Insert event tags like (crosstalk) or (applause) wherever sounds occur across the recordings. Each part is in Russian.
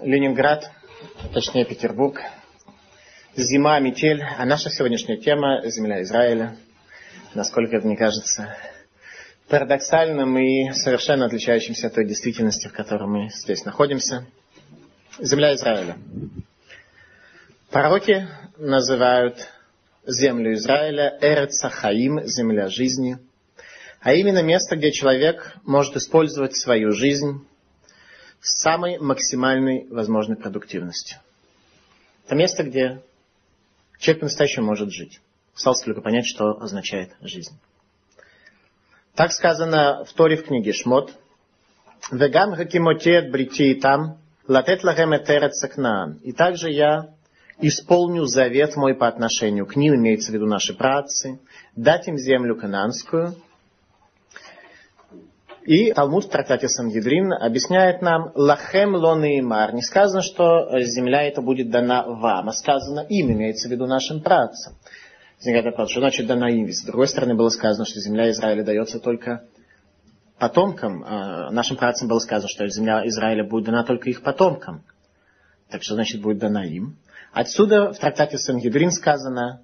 Ленинград, точнее Петербург. Зима, метель. А наша сегодняшняя тема – земля Израиля. Насколько это мне кажется парадоксальным и совершенно отличающимся от той действительности, в которой мы здесь находимся. Земля Израиля. Пророки называют землю Израиля Эрцахаим, земля жизни, а именно место, где человек может использовать свою жизнь с самой максимальной возможной продуктивностью. Это место, где человек по-настоящему может жить. Осталось только понять, что означает жизнь. Так сказано в Торе в книге Шмот. «Вегам хакимотет брити там, латет лахем этерет И также я исполню завет мой по отношению к ним, имеется в виду наши працы, дать им землю кананскую, и Талмуд в трактате Сангидрин объясняет нам «Лахем лоны мар». Не сказано, что земля эта будет дана вам, а сказано им, имеется в виду нашим працам. Возникает вопрос, что значит дана им? С другой стороны было сказано, что земля Израиля дается только потомкам. А нашим працам было сказано, что земля Израиля будет дана только их потомкам. Так что значит будет дана им? Отсюда в трактате Сангидрин сказано,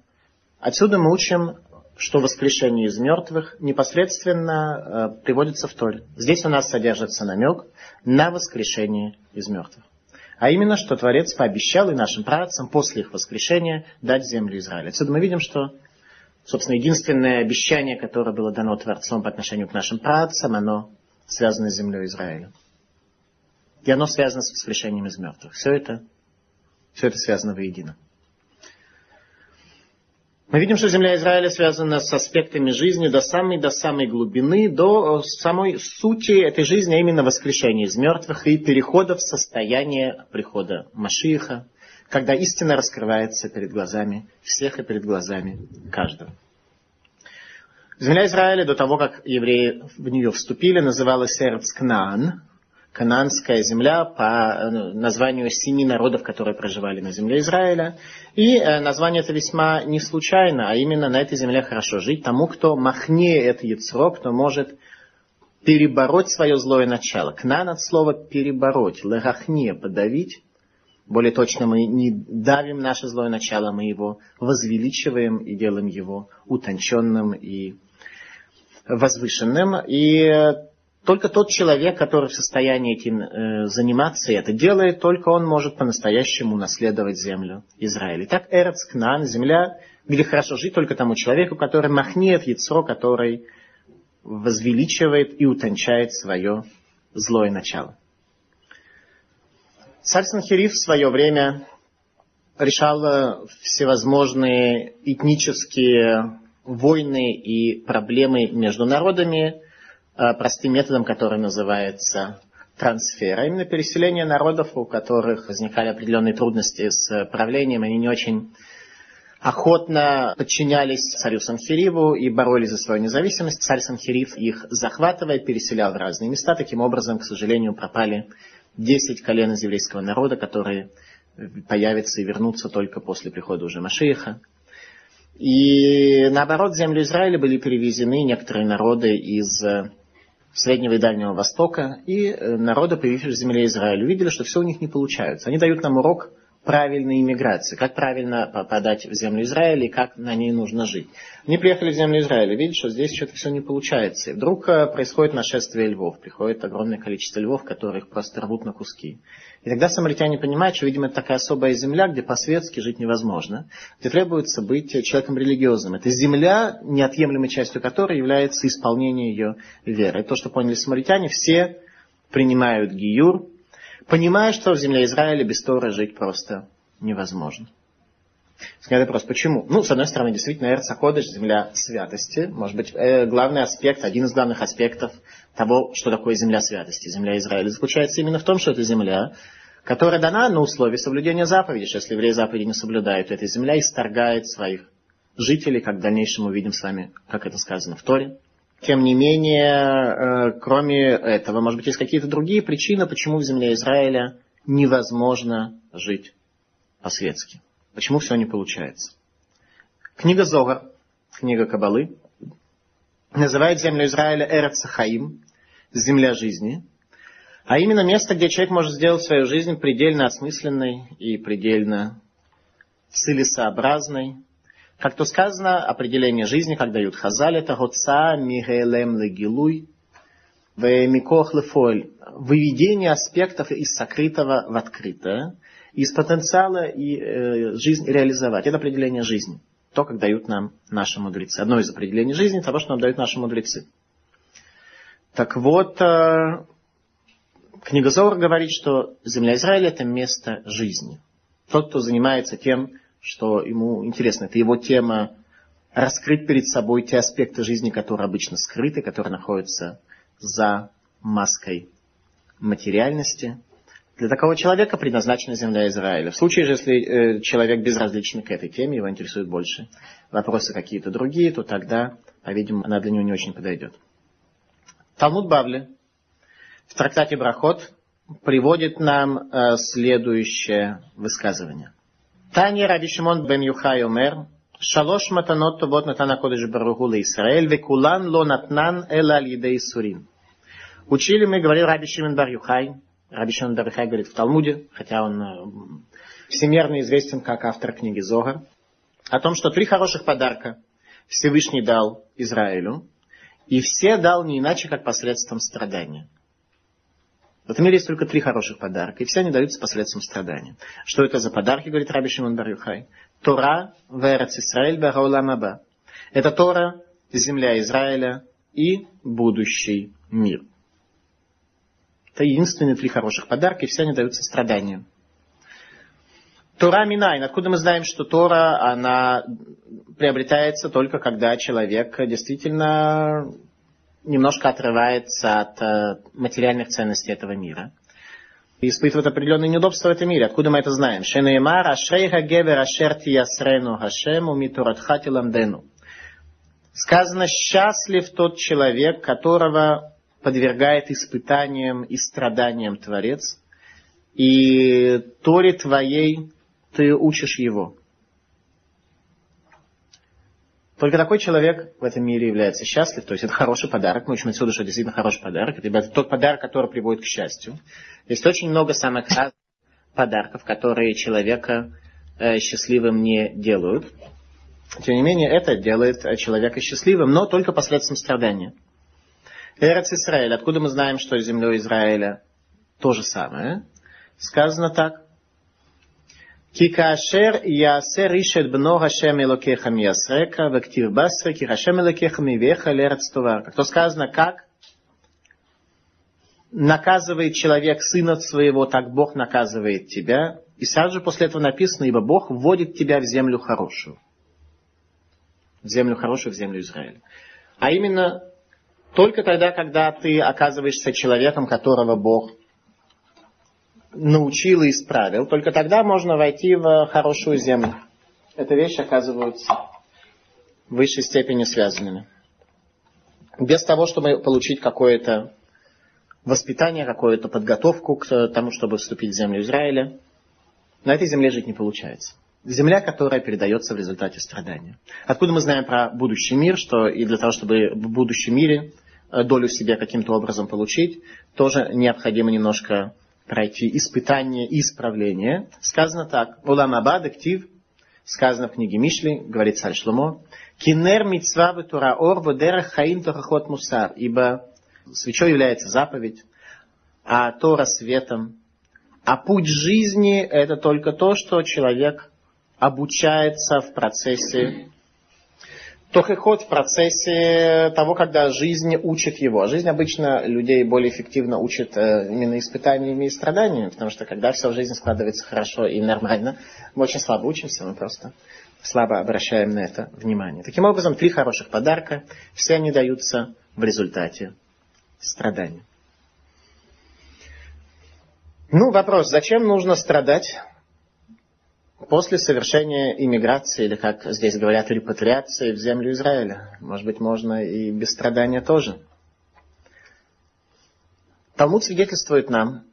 отсюда мы учим что воскрешение из мертвых непосредственно э, приводится в Торе. Здесь у нас содержится намек на воскрешение из мертвых. А именно, что Творец пообещал и нашим працам после их воскрешения дать землю Израиля. Отсюда мы видим, что, собственно, единственное обещание, которое было дано Творцом по отношению к нашим працам, оно связано с землей Израиля. И оно связано с воскрешением из мертвых. Все это, все это связано воедино. Мы видим, что земля Израиля связана с аспектами жизни до самой, до самой глубины, до э, самой сути этой жизни, а именно воскрешения из мертвых и перехода в состояние прихода Машииха, когда истина раскрывается перед глазами всех и перед глазами каждого. Земля Израиля до того, как евреи в нее вступили, называлась Эрцкнаан, Кананская земля по э, названию семи народов, которые проживали на земле Израиля. И э, название это весьма не случайно, а именно на этой земле хорошо жить тому, кто махнее это яцро, кто может перебороть свое злое начало. Кнан от слова перебороть, лерахне, подавить. Более точно, мы не давим наше злое начало, мы его возвеличиваем и делаем его утонченным и возвышенным. И только тот человек, который в состоянии этим э, заниматься и это делает, только он может по-настоящему наследовать землю Израиля. Итак, Эрец Кнан, земля, где хорошо жить только тому человеку, который махнет яйцо, который возвеличивает и утончает свое злое начало. Царь Санхириф в свое время решал всевозможные этнические войны и проблемы между народами, Э, простым методом, который называется трансфер, а именно переселение народов, у которых возникали определенные трудности с правлением, они не очень охотно подчинялись царю Санхириву и боролись за свою независимость. Царь Санхирив их захватывая, переселял в разные места. Таким образом, к сожалению, пропали 10 колен из еврейского народа, которые появятся и вернутся только после прихода уже Машииха. И наоборот, землю Израиля были перевезены некоторые народы из Среднего и Дальнего Востока, и э, народы, появившиеся в земле Израиля, увидели, что все у них не получается. Они дают нам урок правильной иммиграции, как правильно попадать в землю Израиля и как на ней нужно жить. Они приехали в землю Израиля, видят, что здесь что-то все не получается. И вдруг э, происходит нашествие львов, приходит огромное количество львов, которые их просто рвут на куски. И тогда самаритяне понимают, что, видимо, это такая особая земля, где по-светски жить невозможно, где требуется быть человеком религиозным. Это земля, неотъемлемой частью которой является исполнение ее веры. И то, что поняли самаритяне, все принимают гиюр, понимая, что в земле Израиля без Торы жить просто невозможно. Скажите вопрос, почему? Ну, с одной стороны, действительно, Эрцаходыш, земля святости, может быть, э, главный аспект, один из главных аспектов того, что такое земля святости, земля Израиля, заключается именно в том, что это земля, которая дана на условии соблюдения заповедей. Если евреи заповеди не соблюдают, то эта земля исторгает своих жителей, как в дальнейшем увидим с вами, как это сказано в Торе. Тем не менее, э, кроме этого, может быть, есть какие-то другие причины, почему в земле Израиля невозможно жить по-светски. Почему все не получается. Книга Зогар, книга Кабалы, называет землю Израиля Эрец Хаим, земля жизни. А именно место, где человек может сделать свою жизнь предельно осмысленной и предельно целесообразной. Как то сказано, определение жизни, как дают Хазаль, это «Гоца мигелем легилуй вемикох лефоль» выведение аспектов из сокрытого в открытое, из потенциала и э, жизнь реализовать. Это определение жизни. То, как дают нам наши мудрецы. Одно из определений жизни того, что нам дают наши мудрецы. Так вот, э, книга Зор говорит, что земля Израиля это место жизни. Тот, кто занимается тем, что ему интересно, это его тема раскрыть перед собой те аспекты жизни, которые обычно скрыты, которые находятся за маской материальности. Для такого человека предназначена земля Израиля. В случае же, если э, человек безразличен к этой теме, его интересуют больше вопросы какие-то другие, то тогда, по-видимому, она для него не очень подойдет. Талмуд Бавли в трактате Брахот приводит нам э, следующее высказывание. Таня Раби Шимон бен Юхай омер, שלוש מתנות טובות נתן הקודש ברוך הוא לישראל, וכולן לא נתנן אלא על ידי ייסורים. Учили мы, говорил Раби Шимон бар Юхай, Раби Шимон бар Юхай говорит в Талмуде, хотя он э, всемирно известен как автор книги Зогар, о том, что три хороших подарка Всевышний дал Израилю, и все дал не иначе, как посредством страдания. в этом мире есть только три хороших подарка, и все они даются посредством страдания. Что это за подарки, говорит Раби Шимон Барюхай? Тора, Верец Исраэль, Барауламаба. Это Тора, земля Израиля и будущий мир. Это единственные три хороших подарка, и все они даются страданием. Тора Минайн. Откуда мы знаем, что Тора, она приобретается только когда человек действительно немножко отрывается от э, материальных ценностей этого мира. И испытывает определенные неудобства в этом мире. Откуда мы это знаем? Шенеймар, ашрейха гевер ашер тиясрену хашему митурадхати ламдену. Сказано, счастлив тот человек, которого подвергает испытаниям и страданиям Творец, и Торе твоей ты учишь его. Только такой человек в этом мире является счастлив, то есть это хороший подарок. Мы учим отсюда, что действительно хороший подарок. Это тот подарок, который приводит к счастью. Есть очень много самых разных подарков, которые человека э, счастливым не делают. Тем не менее, это делает человека счастливым, но только посредством страдания. Эрец Израиль. Откуда мы знаем, что землей Израиля то же самое? Сказано так. כי כאשר יעשה ריש את בנו השם אלוקיך מייסרק, וכתיב בסרי, כי השם אלוקיך מביאך לארץ טובה. Как то сказано, как наказывает человек сына своего, так Бог наказывает тебя. И сразу же после этого написано, ибо Бог вводит тебя в землю хорошую. В землю хорошую, в землю Израиля. А именно, только тогда, когда ты оказываешься человеком, которого Бог научил и исправил, только тогда можно войти в хорошую землю. Эти вещи оказываются в высшей степени связанными. Без того, чтобы получить какое-то воспитание, какую-то подготовку к тому, чтобы вступить в землю Израиля, на этой земле жить не получается. Земля, которая передается в результате страдания. Откуда мы знаем про будущий мир, что и для того, чтобы в будущем мире э, долю себе каким-то образом получить, тоже необходимо немножко пройти испытание и исправление. Сказано так. Улам Аба, дектив, сказано в книге Мишли, говорит царь Шломо, кинер митцва тура ор водерах хаим торахот мусар, ибо свечой является заповедь, а Тора светом. А путь жизни это только то, что человек обучается в процессе Тохеход в процессе того, когда жизнь учит его. Жизнь обычно людей более эффективно учит э, именно испытаниями и страданиями, потому что когда все в жизни складывается хорошо и нормально, мы очень слабо учимся, мы просто слабо обращаем на это внимание. Таким образом, три хороших подарка, все они даются в результате страдания. Ну, вопрос, зачем нужно страдать? После совершения иммиграции, или как здесь говорят, репатриации в землю Израиля. Может быть, можно и без страдания тоже. Талмуд свидетельствует нам,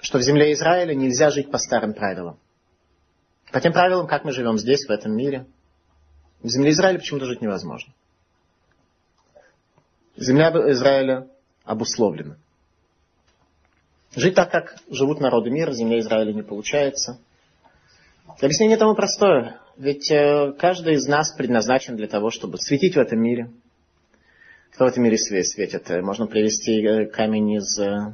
что в земле Израиля нельзя жить по старым правилам. По тем правилам, как мы живем здесь, в этом мире. В земле Израиля почему-то жить невозможно. Земля Израиля обусловлена. Жить так, как живут народы мира, земля Израиля не получается. Объяснение тому простое. Ведь э, каждый из нас предназначен для того, чтобы светить в этом мире. Кто в этом мире светит? Можно привести э, камень из э,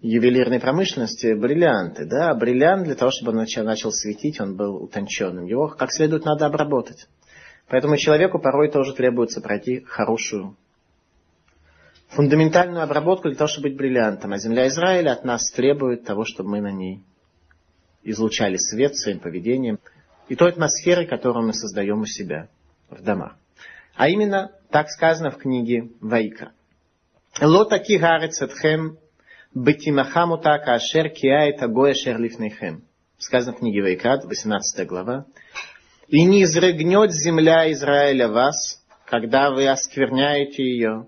ювелирной промышленности, бриллианты. Да, бриллиант для того, чтобы он начал светить, он был утонченным. Его как следует надо обработать. Поэтому человеку порой тоже требуется пройти хорошую фундаментальную обработку для того, чтобы быть бриллиантом. А земля Израиля от нас требует того, чтобы мы на ней излучали свет своим поведением и той атмосферой, которую мы создаем у себя в домах. А именно, так сказано в книге Ваика. Лотаки гарец этхем бетимахаму так ашер киает агоя шер лифнейхем. Сказано в книге Вайкра, 18 глава. И не изрыгнет земля Израиля вас, когда вы оскверняете ее,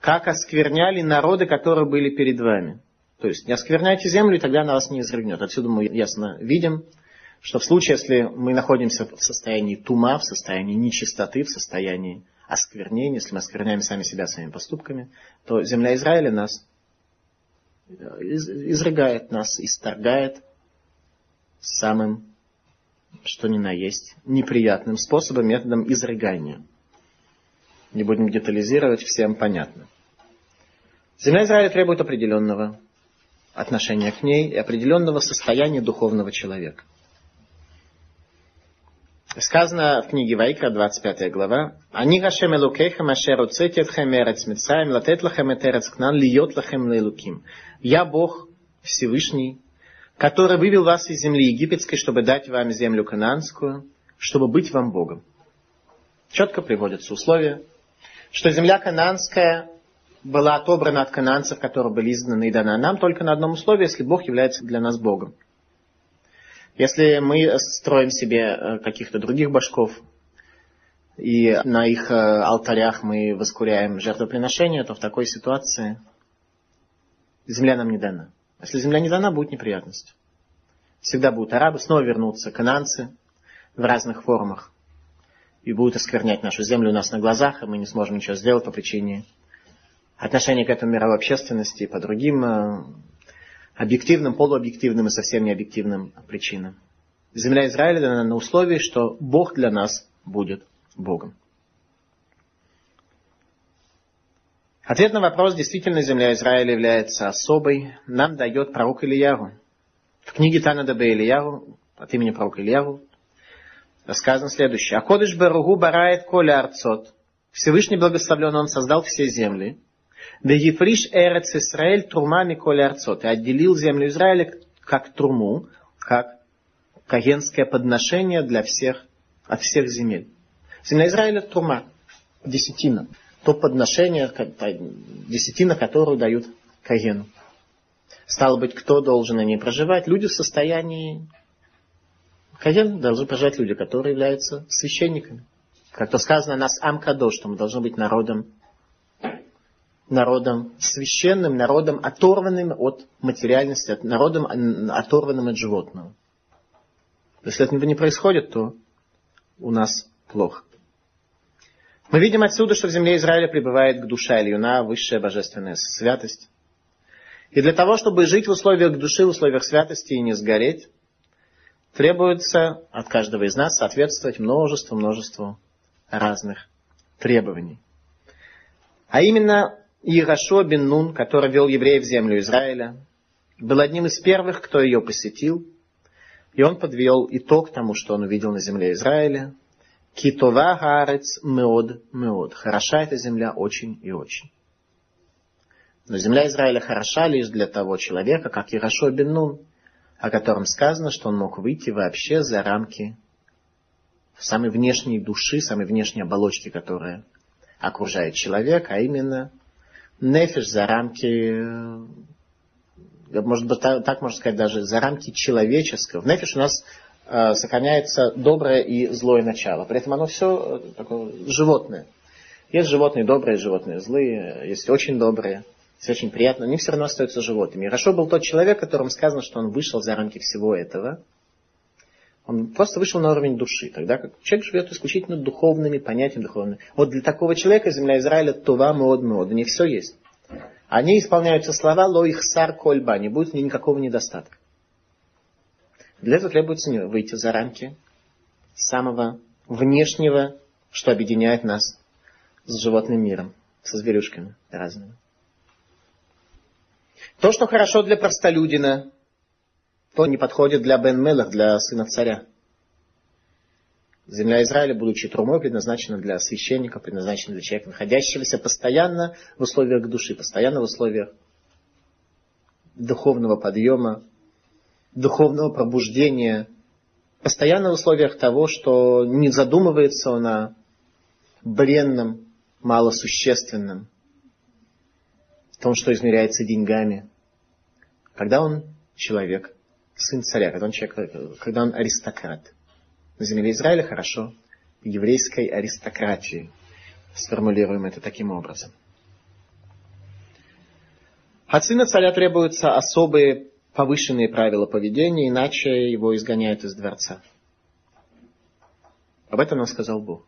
как оскверняли народы, которые были перед вами. То есть не оскверняйте землю, и тогда она вас не изрыгнет. Отсюда мы ясно видим, что в случае, если мы находимся в состоянии тума, в состоянии нечистоты, в состоянии осквернения, если мы оскверняем сами себя своими поступками, то земля Израиля нас изрыгает, нас исторгает самым, что ни на есть, неприятным способом, методом изрыгания. Не будем детализировать, всем понятно. Земля Израиля требует определенного отношения к ней и определенного состояния духовного человека. Сказано в книге Вайкра, 25 глава, «Они Гашем Элукейхам Ашер Уцететхем Эрец Мицраем Латет Лахем Этерец Кнан Льет Лахем Лейлуким». «Я Бог Всевышний, который вывел вас из земли египетской, чтобы дать вам землю кананскую, чтобы быть вам Богом». Четко приводятся условия, что земля кананская была отобрана от кананцев, которые были изгнаны и дана нам только на одном условии, если Бог является для нас Богом. Если мы строим себе э, каких-то других башков, и на их э, алтарях мы воскуряем жертвоприношения, то в такой ситуации земля нам не дана. Если земля не дана, будет неприятность. Всегда будут арабы, снова вернутся кананцы в разных формах и будут осквернять нашу землю у нас на глазах, и мы не сможем ничего сделать по причине отношения к этому мировой общественности по другим э, объективным, полуобъективным и совсем не объективным причинам. Земля Израиля дана на условии, что Бог для нас будет Богом. Ответ на вопрос, действительно земля Израиля является особой, нам дает пророк Ильяру. В книге Тана Дабе Ильяру, от имени пророка Ильяру, сказано следующее. «Акодыш Баругу барает коля арцот». Всевышний благословлен, Он создал все земли. Да ефриш эрец Исраэль трума миколи арцот. И отделил землю Израиля как труму, как кагенское подношение для всех, от всех земель. Земля Израиля трума, десятина. То подношение, десятина, которую дают кагену. Стало быть, кто должен на ней проживать? Люди в состоянии... Каген должны проживать люди, которые являются священниками. Как то сказано, нас Амкадо, что мы должны быть народом народом священным, народом оторванным от материальности, народом оторванным от животного. Если этого не происходит, то у нас плохо. Мы видим отсюда, что в земле Израиля пребывает душа Ильюна, высшая божественная святость. И для того, чтобы жить в условиях души, в условиях святости и не сгореть, требуется от каждого из нас соответствовать множеству-множеству разных требований. А именно Ирашо бен Нун, который вел евреев в землю Израиля, был одним из первых, кто ее посетил, и он подвел итог тому, что он увидел на земле Израиля. Китова гарец меод меод. Хороша эта земля очень и очень. Но земля Израиля хороша лишь для того человека, как Ирашо бен Нун, о котором сказано, что он мог выйти вообще за рамки самой внешней души, самой внешней оболочки, которая окружает человека, а именно нефиш за рамки, э, может быть, так, так можно сказать, даже за рамки человеческого. В нефиш у нас э, сохраняется доброе и злое начало. При этом оно все э, такое животное. Есть животные добрые, животные злые, есть очень добрые, есть очень приятные, они все равно остаются животными. И хорошо был тот человек, которому сказано, что он вышел за рамки всего этого. Он просто вышел на уровень души, тогда как человек живет исключительно духовными понятиями духовными. Вот для такого человека земля Израиля това мод мод, не все есть. они исполняются слова «лоих сар кольба», не будет никакого недостатка. Для этого требуется выйти за рамки самого внешнего, что объединяет нас с животным миром, со зверюшками разными. То, что хорошо для простолюдина, то не подходит для Бен Мелах, для сына царя. Земля Израиля, будучи трумой, предназначена для священника, предназначена для человека, находящегося постоянно в условиях души, постоянно в условиях духовного подъема, духовного пробуждения, постоянно в условиях того, что не задумывается он о бренном, малосущественном, том, что измеряется деньгами. Когда он человек, сын царя, когда он, человек, когда он аристократ. На земле Израиля хорошо еврейской аристократии. Сформулируем это таким образом. От сына царя требуются особые повышенные правила поведения, иначе его изгоняют из дворца. Об этом нам сказал Бог.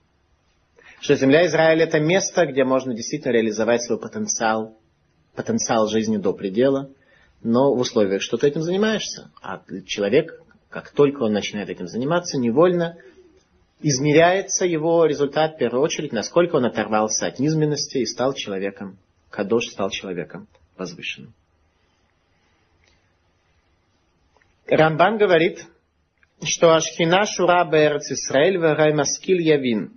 Что земля Израиля это место, где можно действительно реализовать свой потенциал, потенциал жизни до предела, но в условиях, что ты этим занимаешься. А человек, как только он начинает этим заниматься, невольно измеряется его результат в первую очередь, насколько он оторвался от низменности и стал человеком, Кадош стал человеком возвышенным. Рамбан говорит, что Ашхина Шура Берц Исраэль Варай Маскиль Явин,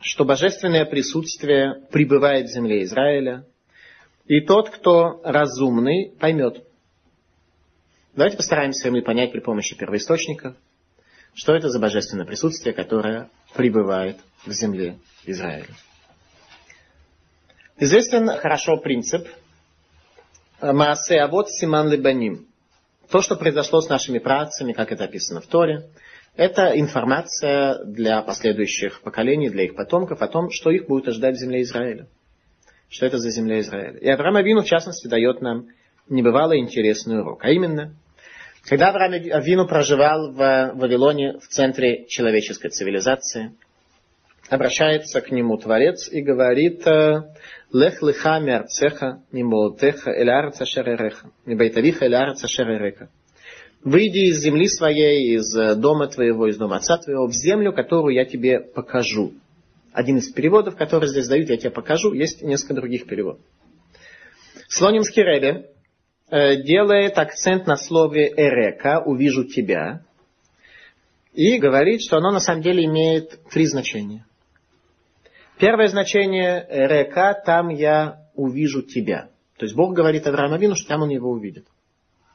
что божественное присутствие пребывает в земле Израиля, и тот, кто разумный, поймет. Давайте постараемся мы понять при помощи первоисточников, что это за божественное присутствие, которое пребывает в земле Израиля. Известен хорошо принцип Маасе Авод Симан Лебаним. То, что произошло с нашими працами, как это описано в Торе, это информация для последующих поколений, для их потомков о том, что их будет ожидать в земле Израиля. Что это за земля Израиля. И Авраам Авину, в частности, дает нам небывало интересный урок. А именно, когда Авраам Авину проживал в Вавилоне, в центре человеческой цивилизации, обращается к нему Творец и говорит «Лех леха миарцеха мимолтеха эль арца шеререха, мибайтавиха эль арца шеререка». Выйди из земли своей, из дома твоего, из дома отца твоего, в землю, которую я тебе покажу. Один из переводов, который здесь дают, я тебе покажу, есть несколько других переводов. Слонимский Ребе э, делает акцент на слове «эрека», «увижу тебя», и говорит, что оно на самом деле имеет три значения. Первое значение река, там я увижу тебя. То есть Бог говорит Аврааму Авину, что там он его увидит.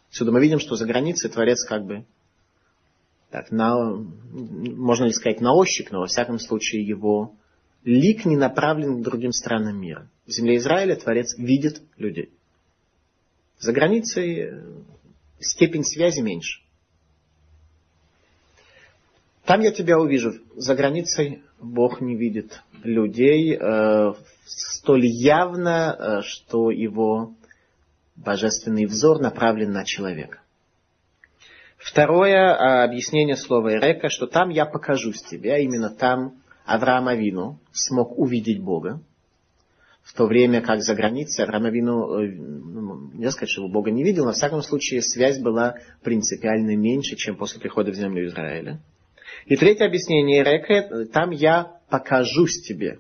Отсюда мы видим, что за границей Творец как бы, так, на, можно ли сказать на ощупь, но во всяком случае его лик не направлен к другим странам мира. В земле Израиля Творец видит людей. За границей степень связи меньше. Там я тебя увижу. За границей Бог не видит людей э, столь явно, э, что его божественный взор направлен на человека. Второе а, объяснение слова Эрека, что там я покажусь тебе, а именно там Авраам Авину смог увидеть Бога, в то время как за границей Авраам Авину, э, ну, не сказать, что его Бога не видел, но в всяком случае связь была принципиально меньше, чем после прихода в землю Израиля. И третье объяснение Река, там я покажусь тебе.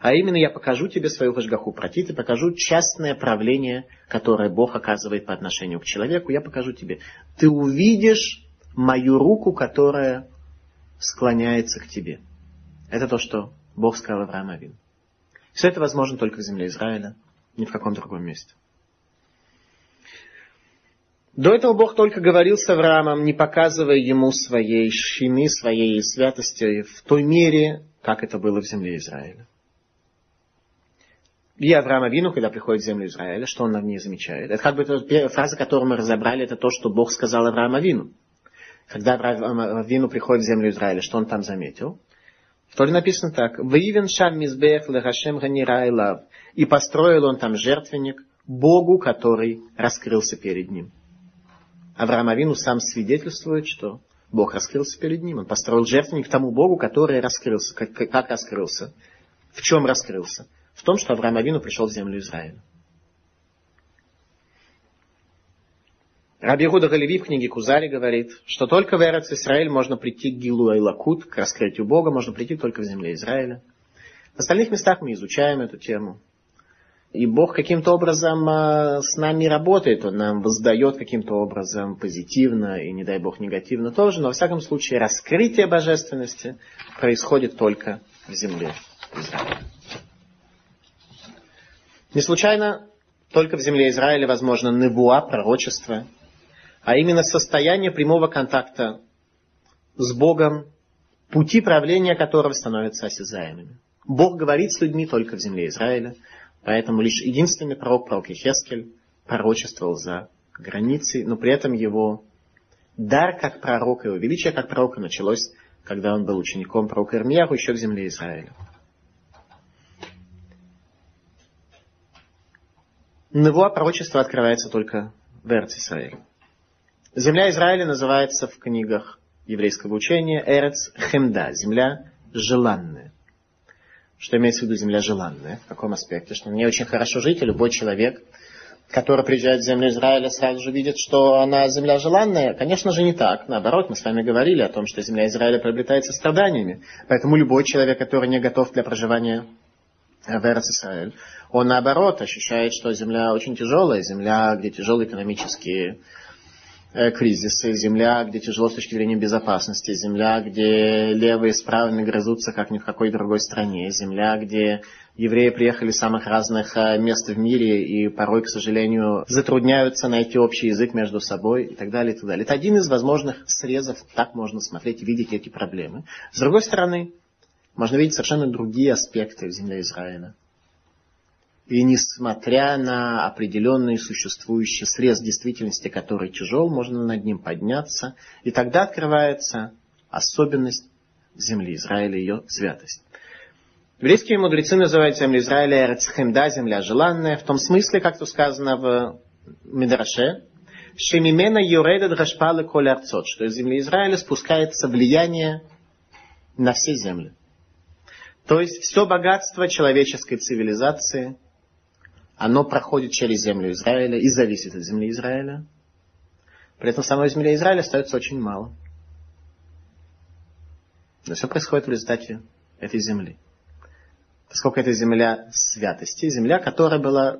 А именно я покажу тебе свою Хашгаху протит и покажу частное правление, которое Бог оказывает по отношению к человеку. Я покажу тебе. Ты увидишь мою руку, которая склоняется к тебе. Это то, что Бог сказал Аврааму Авину. Все это возможно только в земле Израиля, ни в каком другом месте. До этого Бог только говорил с Авраамом, не показывая ему своей шины, своей святости в той мере, как это было в земле Израиля. И Авраам Авину, когда приходит в землю Израиля, что он на ней замечает? Это как бы это, фраза, которую мы разобрали, это то, что Бог сказал Авраам Авину. Когда Авраам Авину приходит в землю Израиля, что он там заметил? В Торе написано так. «Ваивен шам мизбех лехашем ганирайлав». И построил он там жертвенник Богу, который раскрылся перед ним. Авраам Авину сам свидетельствует, что Бог раскрылся перед ним. Он построил жертвенник тому Богу, который раскрылся. Как, как раскрылся? В чем раскрылся? В том, что Авраам Авину пришел в землю Израиля. Раби Гуда Галеви в книге Кузари говорит, что только в Эрец Израиль можно прийти к Гилу Айлакут, к раскрытию Бога, можно прийти только в земле Израиля. В остальных местах мы изучаем эту тему. И Бог каким-то образом а, с нами работает, Он нам воздает каким-то образом позитивно и, не дай Бог, негативно тоже, но, во всяком случае, раскрытие божественности происходит только в земле Израиля. Не случайно только в земле Израиля возможно невуа, пророчество, а именно состояние прямого контакта с Богом, пути правления которого становятся осязаемыми. Бог говорит с людьми только в земле Израиля, поэтому лишь единственный пророк, пророк Ехескель, пророчествовал за границей, но при этом его дар как пророка, его величие как пророка началось, когда он был учеником пророка Ирмияху еще в земле Израиля. Невуа пророчество открывается только в Эрц Израиле. Земля Израиля называется в книгах еврейского учения Эрец Хемда, земля желанная. Что имеется в виду земля желанная? В каком аспекте? Что мне очень хорошо жить, и любой человек, который приезжает в землю Израиля, сразу же видит, что она земля желанная. Конечно же, не так. Наоборот, мы с вами говорили о том, что земля Израиля приобретается страданиями. Поэтому любой человек, который не готов для проживания в Эрц Израиль, он наоборот ощущает, что земля очень тяжелая, земля, где тяжелые экономические кризисы, земля, где тяжело с точки зрения безопасности, земля, где левые с правыми грызутся, как ни в какой другой стране, земля, где евреи приехали из самых разных э, мест в мире и порой, к сожалению, затрудняются найти общий язык между собой и так далее, и так далее. Это один из возможных срезов, так можно смотреть и видеть эти проблемы. С другой стороны, можно видеть совершенно другие аспекты земли Израиля. И несмотря на определенный существующий срез действительности, который тяжел, можно над ним подняться. И тогда открывается особенность земли Израиля, ее святость. Еврейские мудрецы называют землю Израиля Эрцхемда, земля желанная, в том смысле, как то сказано в Мидраше, Шемимена юредет гашпалы коль арцот, что из земли Израиля спускается влияние на все земли. То есть все богатство человеческой цивилизации – оно проходит через землю Израиля и зависит от земли Израиля. При этом самой земле Израиля остается очень мало. Но все происходит в результате этой земли. Поскольку это земля святости, земля, которая была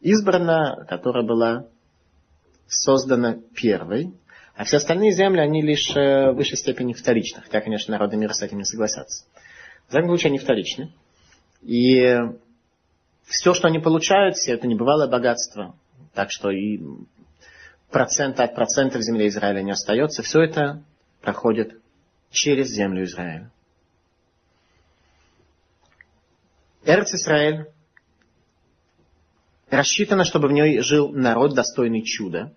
избрана, которая была создана первой, а все остальные земли, они лишь э, в высшей степени вторичны. Хотя, конечно, народы мира с этим не согласятся. В данном случае они вторичны. И все, что они получают, все это небывалое богатство. Так что и процента от процента в земле Израиля не остается. Все это проходит через землю Израиля. Эрц Израиль рассчитано, чтобы в ней жил народ, достойный чуда.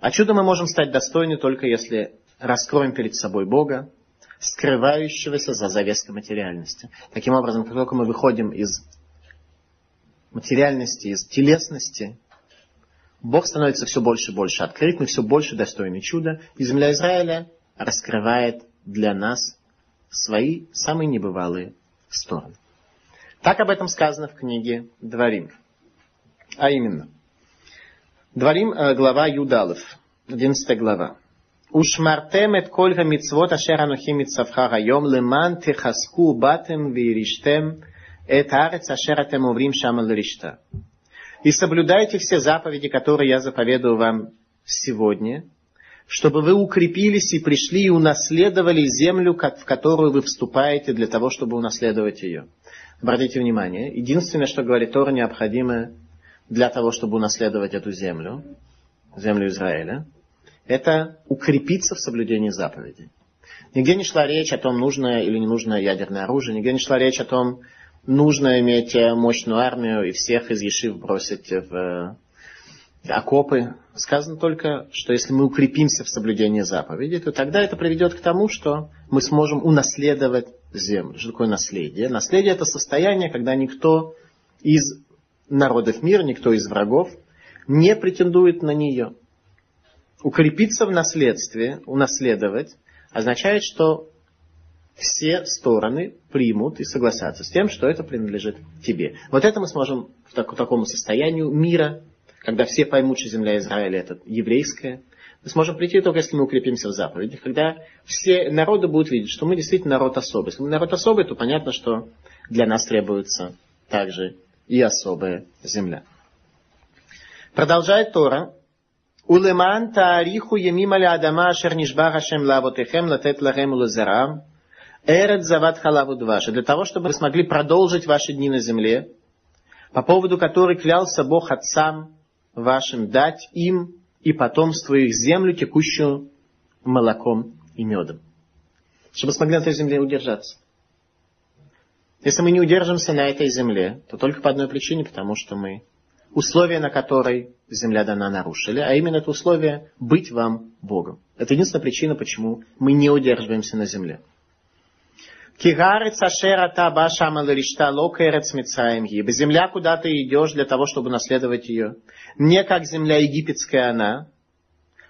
А чудом мы можем стать достойны только если раскроем перед собой Бога, скрывающегося за завеской материальности. Таким образом, как только мы выходим из материальности, из телесности, Бог становится все больше и больше открыт, мы все больше достойны чуда, и земля Израиля раскрывает для нас свои самые небывалые стороны. Так об этом сказано в книге Дворим. А именно, Дворим, э, глава Юдалов, 11 глава. Ушмартем эт кольга мицвот ашер анухи мицавха гайом леман техаску батем вириштем и соблюдайте все заповеди, которые я заповедую вам сегодня, чтобы вы укрепились и пришли и унаследовали землю, в которую вы вступаете для того, чтобы унаследовать ее. Обратите внимание, единственное, что говорит Тора, необходимо для того, чтобы унаследовать эту землю, землю Израиля, это укрепиться в соблюдении заповедей. Нигде не шла речь о том, нужно или не нужно ядерное оружие, нигде не шла речь о том, нужно иметь э, мощную армию и всех из Ешив бросить в э, окопы. Сказано только, что если мы укрепимся в соблюдении заповедей, то тогда это приведет к тому, что мы сможем унаследовать землю. Что такое наследие? Наследие это состояние, когда никто из народов мира, никто из врагов не претендует на нее. Укрепиться в наследстве, унаследовать, означает, что все стороны примут и согласятся с тем, что это принадлежит тебе. Вот это мы сможем в так, такому состоянию мира когда все поймут, что земля Израиля это еврейская, мы сможем прийти только если мы укрепимся в заповедях, когда все народы будут видеть, что мы действительно народ особый. Если мы народ особый, то понятно, что для нас требуется также и особая земля. Продолжает Тора. Улеман таариху емима адама ашер нишба хашем лавотехем латет лахем улазарам. Эрет зават халаву дваша. Для того, чтобы вы смогли продолжить ваши дни на земле, по поводу которой клялся Бог отцам вашим дать им и потомству их землю, текущую молоком и медом. Чтобы смогли на этой земле удержаться. Если мы не удержимся на этой земле, то только по одной причине, потому что мы условия, на которой земля дана, нарушили, а именно это условие быть вам Богом. Это единственная причина, почему мы не удерживаемся на земле. Кигарец ашера таба шамаларишта локерец ибо земля, куда ты идешь для того, чтобы наследовать ее, не как земля египетская она,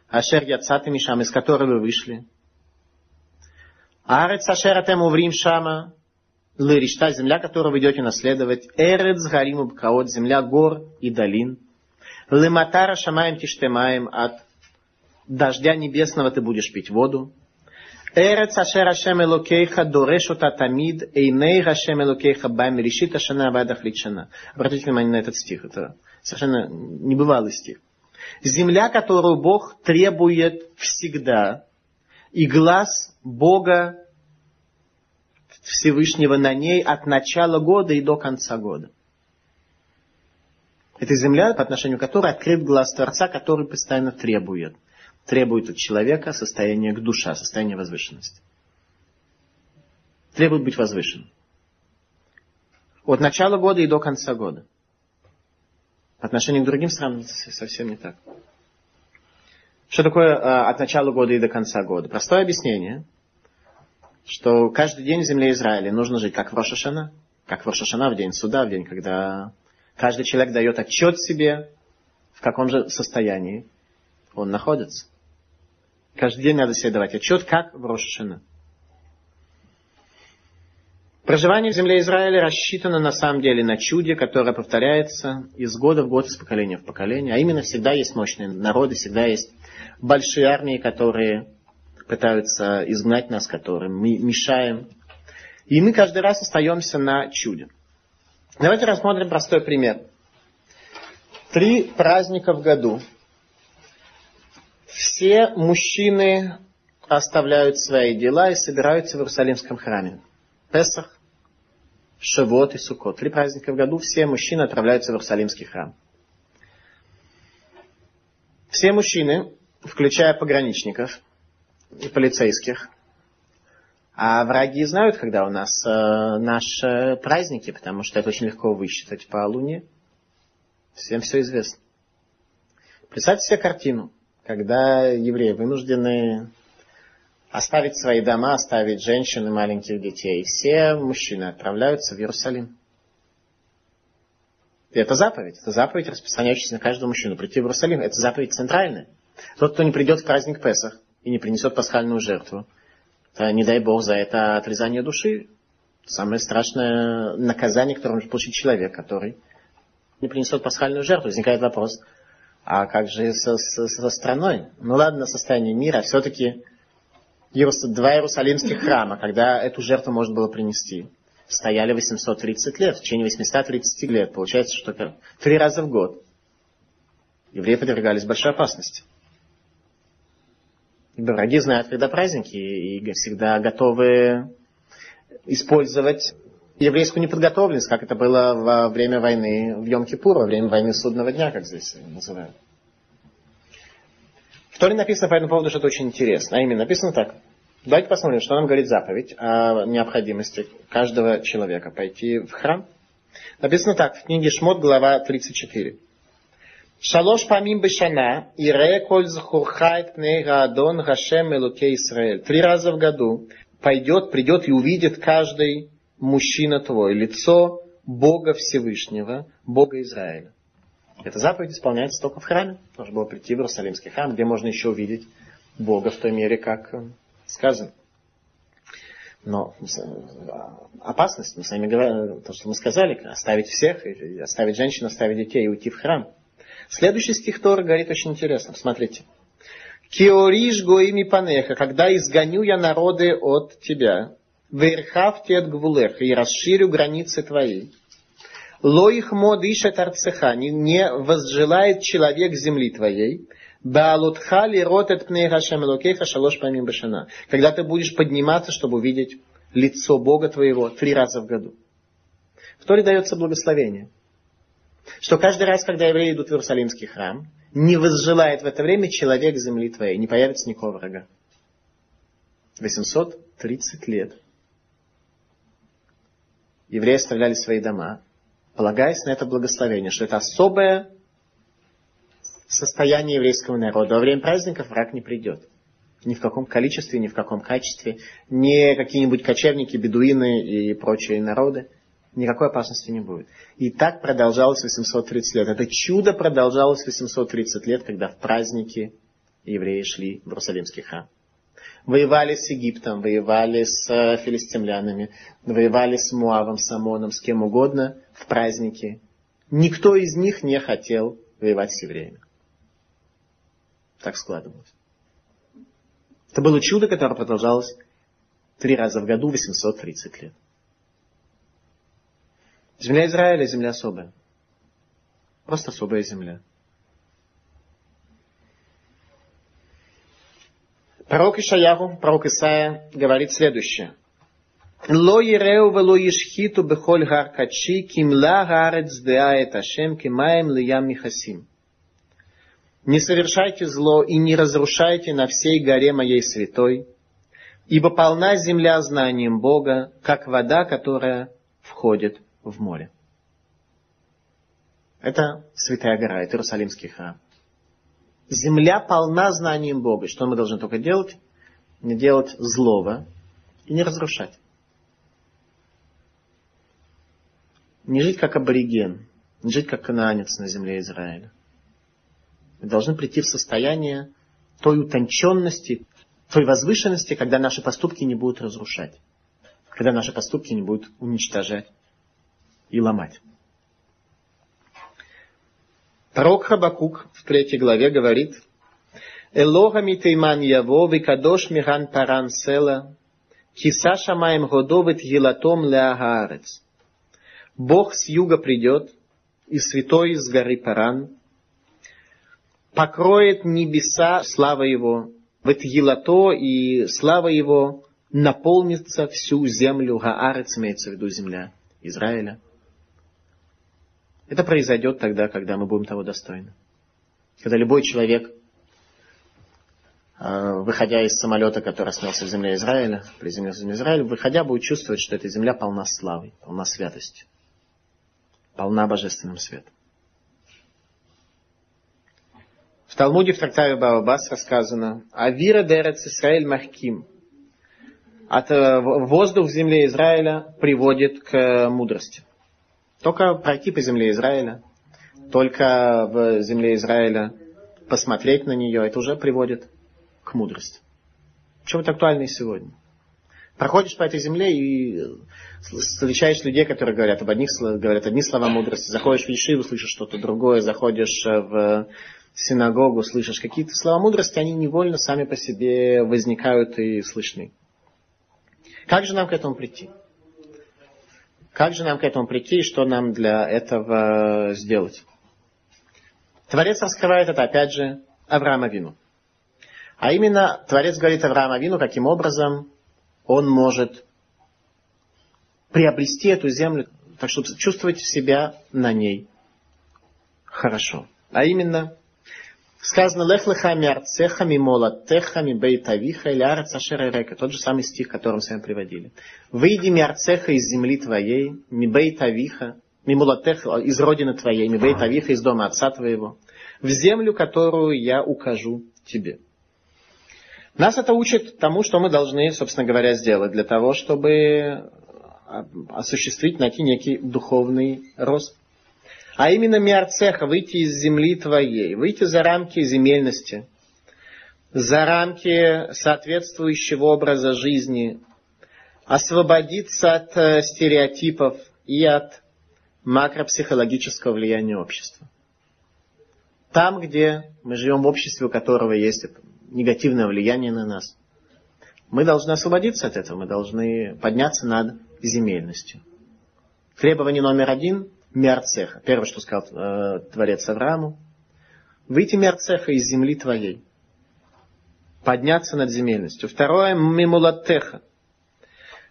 אשר יצאתם משם, из которой вы вышли. הארץ אשר אתם עוברים שמה, לרשתה, земля, которую вы идете наследовать, ארץ הרים ובקעות, земля гор и долин, למטר השמים תשתה מים, от дождя небесного ты будешь пить воду, ארץ אשר השם אלוקיך דורש אותה תמיד, עיני השם אלוקיך בה מרשית השנה ועד אחרית שנה. Обратите внимание на этот стих. Это совершенно небывалый стих. Земля, которую Бог требует всегда, и глаз Бога Всевышнего на ней от начала года и до конца года. Это земля, по отношению к которой открыт глаз Творца, который постоянно требует – требует от человека состояние к душа, состояние возвышенности. Требует быть возвышенным. От начала года и до конца года. По отношению к другим странам совсем не так. Что такое а, от начала года и до конца года? Простое объяснение, что каждый день в земле Израиля нужно жить как в Рошашана, как в Рошашана в день суда, в день, когда каждый человек дает отчет себе, в каком же состоянии он находится. Каждый день надо себе давать отчет, как в Рошашина. Проживание в земле Израиля рассчитано на самом деле на чуде, которое повторяется из года в год, из поколения в поколение. А именно всегда есть мощные народы, всегда есть большие армии, которые пытаются изгнать нас, которым мы мешаем. И мы каждый раз остаемся на чуде. Давайте рассмотрим простой пример. Три праздника в году – все мужчины оставляют свои дела и собираются в Иерусалимском храме. Песах, Шавот и Суккот. Три праздника в году все мужчины отправляются в Иерусалимский храм. Все мужчины, включая пограничников и полицейских, а враги знают, когда у нас э, наши праздники, потому что это очень легко высчитать по луне. Всем все известно. Представьте себе картину когда евреи вынуждены оставить свои дома, оставить женщин и маленьких детей. И все мужчины отправляются в Иерусалим. И это заповедь. Это заповедь, распространяющаяся на каждого мужчину. Прийти в Иерусалим. Это заповедь центральная. Тот, кто не придет в праздник Песах и не принесет пасхальную жертву, то не дай Бог за это отрезание души. Самое страшное наказание, которое может получить человек, который не принесет пасхальную жертву. Возникает вопрос, а как же со, со, со страной? Ну ладно, состояние мира. Все-таки два Иерусалимских (laughs) храма, когда эту жертву можно было принести, стояли 830 лет. В течение 830 лет. Получается, что три раза в год евреи подвергались большой опасности. Ибо враги знают, когда праздники, и всегда готовы использовать еврейскую неподготовленность, как это было во время войны в Йом-Кипур, во время войны судного дня, как здесь называют. В Торе написано по этому поводу что-то очень интересное. А именно, написано так. Давайте посмотрим, что нам говорит заповедь о необходимости каждого человека пойти в храм. Написано так, в книге Шмот, глава 34. Шалош памим бешана, ире коль захурхайт пней гаадон гашем элуке Исраэль. Три раза в году пойдет, придет и увидит каждый мужчина твой, лицо Бога Всевышнего, Бога Израиля. Эта заповедь исполняется только в храме. Нужно было прийти в Иерусалимский храм, где можно еще увидеть Бога в той мере, как э, сказано. Но э, опасность, мы с вами говорим, то, что мы сказали, оставить всех, оставить женщин, оставить детей и уйти в храм. Следующий стих Тора говорит очень интересно. Смотрите. Киориш гоими панеха, когда изгоню я народы от тебя, верхавти от гвулеха, и расширю границы твои. Лоих мод ишет арцеха, не возжелает человек земли твоей, Баалутха ли ротет пнейхашем локеха шалош памим башана. Когда ты будешь подниматься, чтобы увидеть лицо Бога твоего три раза в году. В Торе дается благословение. Что каждый раз, когда евреи идут в Иерусалимский храм, не возжелает в это время человек земли твоей, не появится никакого врага. 830 лет. Евреи оставляли свои дома, полагаясь на это благословение, что это особое состояние еврейского народа. Во время праздников враг не придет. Ни в каком количестве, ни в каком качестве. Не какие-нибудь кочевники, бедуины и прочие народы. Никакой опасности не будет. И так продолжалось 830 лет. Это чудо продолжалось 830 лет, когда в праздники евреи шли в Иерусалимский храм. Воевали с Египтом, воевали с э, филистимлянами, воевали с Муавом, с Амоном, с кем угодно в праздники. Никто из них не хотел воевать с евреями. Так складывалось. Это было чудо, которое продолжалось три раза в году, 830 лет. Земля Израиля – земля особая. Просто особая земля. Пророк Ишаяху, пророк Исаия, говорит следующее. Ло ереу вело ешхиту бехоль гар качи, кимла гарец деает ашем, кимаем лиям михасим. Не совершайте зло и не разрушайте на всей горе моей святой, ибо полна земля знанием Бога, как вода, которая входит в море. Это Святая гора, это Иерусалимский храм. Земля полна знанием Бога. Что мы должны только делать? Не делать злого и не разрушать. Не жить как абориген, не жить как кананец на земле Израиля. Мы должны прийти в состояние той утонченности, той возвышенности, когда наши поступки не будут разрушать, когда наши поступки не будут уничтожать и ломать. Пророк Хабакук в третьей главе говорит, Элога митейман яво викадош миган паран села, киса шамаем годовит елатом леагаарец. Бог с юга придет, и святой с горы Паран, покроет небеса слава Его, в Елато и слава Его наполнится всю землю Гаарец, имеется в виду земля Израиля. Это произойдет тогда, когда мы будем того достойны. Когда любой человек, а, выходя из самолета, который снялся в земле Израиля, приземлился в земле Израиля, выходя, будет чувствовать, что эта земля полна славой, полна святостью, полна божественным светом. В Талмуде в трактове Бабас рассказано «Авира дерец Исраэль махким». От э, воздух в земле Израиля приводит к мудрости. Только пройти по земле Израиля, только в земле Израиля посмотреть на нее, это уже приводит к мудрости. Почему это актуально и сегодня? Проходишь по этой земле и встречаешь людей, которые говорят об одних, говорят одни слова мудрости. Заходишь в Ешиву, слышишь что-то другое. Заходишь в синагогу, слышишь какие-то слова мудрости, они невольно сами по себе возникают и слышны. Как же нам к этому прийти? Как же нам к этому прийти и что нам для этого сделать? Творец раскрывает это, опять же, Авраама Вину. А именно, Творец говорит Авраама Вину, каким образом он может приобрести эту землю, так чтобы чувствовать себя на ней хорошо. А именно, Сказано «Лех леха миарцеха мимолатеха мибейтавиха или арец река». Тот же самый стих, который мы с вами приводили. «Выйди миарцеха из земли твоей, мибейтавиха, мимолатеха, из родины твоей, мибейтавиха, из дома отца твоего, в землю, которую я укажу тебе». Нас это учит тому, что мы должны, собственно говоря, сделать для того, чтобы осуществить, найти некий духовный рост а именно миарцеха, выйти из земли твоей, выйти за рамки земельности, за рамки соответствующего образа жизни, освободиться от э, стереотипов и от макропсихологического влияния общества. там, где мы живем в обществе, у которого есть негативное влияние на нас, мы должны освободиться от этого, мы должны подняться над земельностью. Требование номер один – миарцеха. Первое, что сказал э, Творец Аврааму. Выйти миарцеха из земли твоей. Подняться над земельностью. Второе – мимулатеха.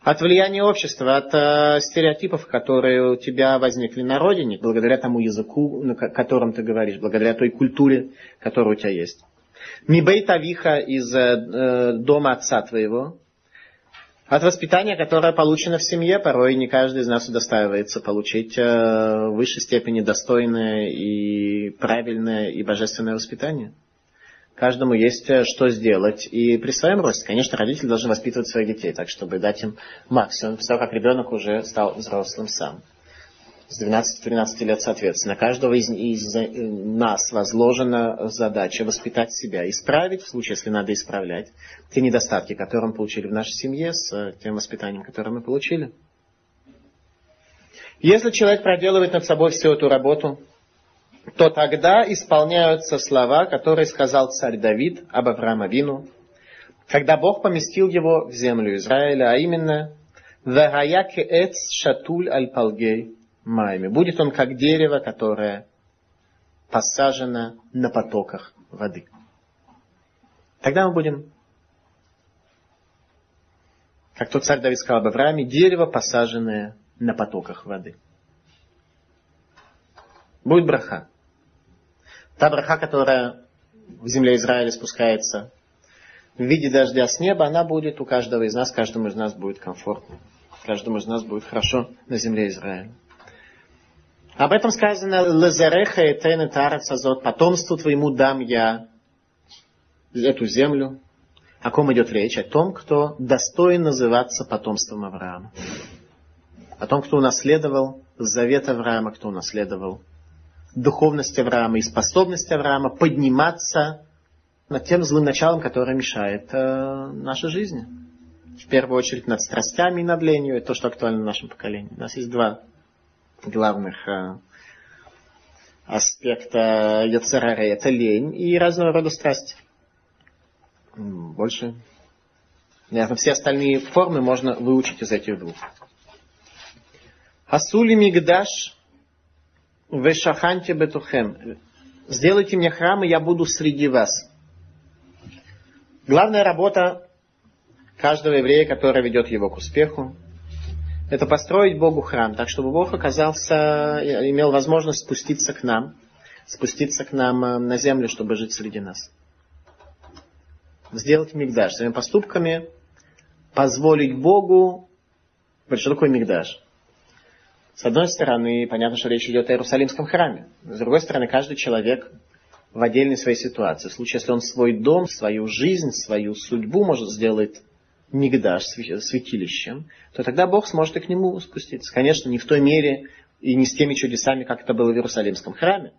От влияния общества, от э, стереотипов, которые у тебя возникли на родине, благодаря тому языку, на котором ты говоришь, благодаря той культуре, которая у тебя есть. Мибейт Авиха из э, дома отца твоего. От воспитания, которое получено в семье, порой не каждый из нас удостаивается получить э, в высшей степени достойное и правильное и божественное воспитание. Каждому есть э, что сделать. И при своем росте, конечно, родители должны воспитывать своих детей, так чтобы дать им максимум, после того, как ребенок уже стал взрослым сам. С 12-13 лет, соответственно. Каждого из, из э, нас возложена задача воспитать себя, исправить, в случае, если надо исправлять, те недостатки, которые мы получили в нашей семье, с э, тем воспитанием, которое мы получили. Если человек проделывает над собой всю эту работу, то тогда исполняются слова, которые сказал царь Давид об Авраам Авину, когда Бог поместил его в землю Израиля, а именно «Вегаяке эц шатуль аль палгей майми». Будет он как дерево, которое посажено на потоках воды. Тогда мы будем, как тот царь Давид сказал об Аврааме, дерево, посаженное на потоках воды. Будет браха. Та браха, которая в земле Израиля спускается в виде дождя с неба, она будет у каждого из нас, каждому из нас будет комфортно. Каждому из нас будет хорошо на земле Израиля. Об этом сказано «Лазареха и тен азот» «Потомству твоему дам я эту землю». О ком идет речь? О том, кто достоин называться потомством Авраама. О том, кто унаследовал завет Авраама, кто унаследовал духовность Авраама и способность Авраама подниматься над тем злым началом, которое мешает э, нашей жизни. В первую очередь над страстями и над ленью. Это то, что актуально в нашем поколении. У нас есть два главных э, аспекта Яцерары. Это лень и разного рода страсти. Больше. Наверное, все остальные формы можно выучить из этих двух. Асули Мигдаш Вешаханте бетухем. Сделайте мне храм, и я буду среди вас. Главная работа каждого еврея, который ведет его к успеху, это построить Богу храм, так чтобы Бог оказался, имел возможность спуститься к нам, спуститься к нам э, на землю, чтобы жить среди нас. Сделать мигдаш. Своими поступками позволить Богу... Что такое мигдаш? С одной стороны, понятно, что речь идет о Иерусалимском храме. С другой стороны, каждый человек в отдельной своей ситуации. В случае, если он свой дом, свою жизнь, свою судьбу может сделать мигдаш, святилищем, то тогда Бог сможет и к нему спуститься. Конечно, не в той мере и не с теми чудесами, как это было в Иерусалимском храме.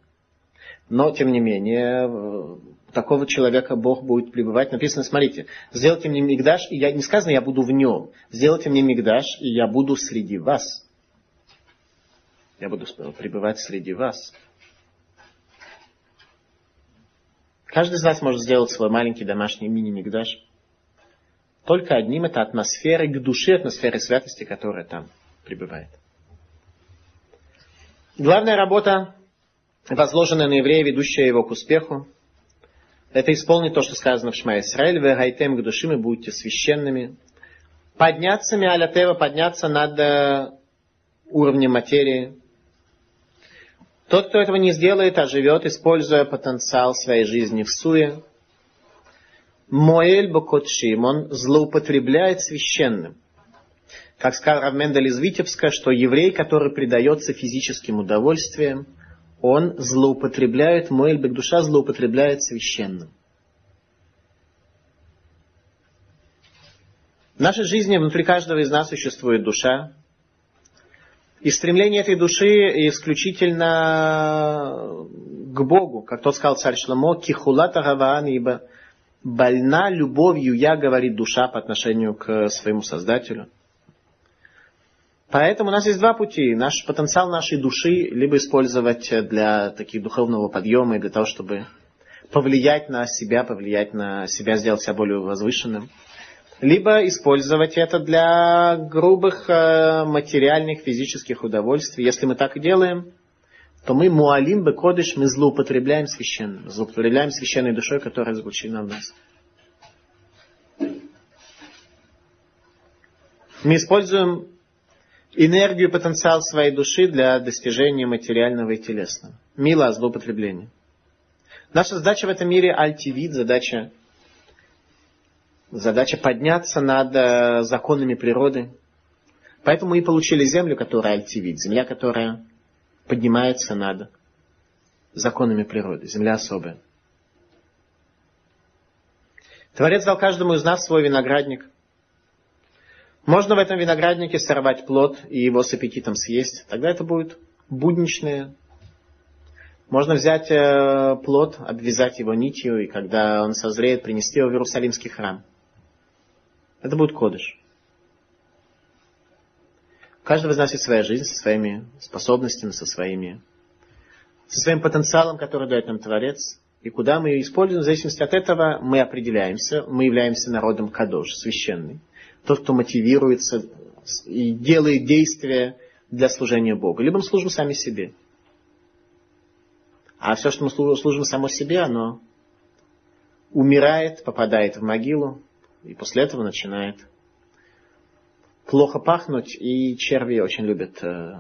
Но, тем не менее, у такого человека Бог будет пребывать. Написано, смотрите, сделайте мне мигдаш, и я, не сказано, я буду в нем. Сделайте мне мигдаш, и я буду среди вас. Я буду пребывать среди вас. Каждый из вас может сделать свой маленький домашний мини-мигдаш. Только одним это атмосферой к душе, атмосферой святости, которая там пребывает. Главная работа, возложенная на еврея, ведущая его к успеху, это исполнить то, что сказано в Шма Исраиль, вы гайтем к душим и будете священными. Подняться, миалятева, подняться над э, уровнем материи, тот, кто этого не сделает, а живет, используя потенциал своей жизни в суе, Моэль Бокотшим, он злоупотребляет священным. Как сказал Равмендель из Витебска, что еврей, который предается физическим удовольствиям, он злоупотребляет, Моэль душа злоупотребляет священным. В нашей жизни внутри каждого из нас существует душа, и стремление этой души исключительно к Богу, как тот сказал царь Шламо, кихулата гаваан, ибо больна любовью я, говорит душа по отношению к своему Создателю. Поэтому у нас есть два пути. Наш потенциал нашей души либо использовать для таких духовного подъема и для того, чтобы повлиять на себя, повлиять на себя, сделать себя более возвышенным. Либо использовать это для грубых э, материальных, физических удовольствий. Если мы так и делаем, то мы муалим бекодыш, мы злоупотребляем священным, злоупотребляем священной душой, которая заключена в нас. Мы используем энергию, потенциал своей души для достижения материального и телесного. Мило злоупотребление. Наша задача в этом мире альтивид, задача, задача подняться над э, законами природы. Поэтому мы и получили землю, которая альтивид, земля, которая поднимается над законами природы, земля особая. Творец дал каждому из нас свой виноградник – можно в этом винограднике сорвать плод и его с аппетитом съесть. Тогда это будет будничное. Можно взять э, плод, обвязать его нитью, и когда он созреет, принести его в Иерусалимский храм. Это будет кодыш. Каждого из нас есть своя жизнь со своими способностями, со своими, со своим потенциалом, который дает нам Творец. И куда мы ее используем, в зависимости от этого мы определяемся. Мы являемся народом Кадош, священный тот, кто мотивируется и делает действия для служения Богу. Либо мы служим сами себе. А все, что мы служим само себе, оно умирает, попадает в могилу, и после этого начинает плохо пахнуть, и черви очень любят э,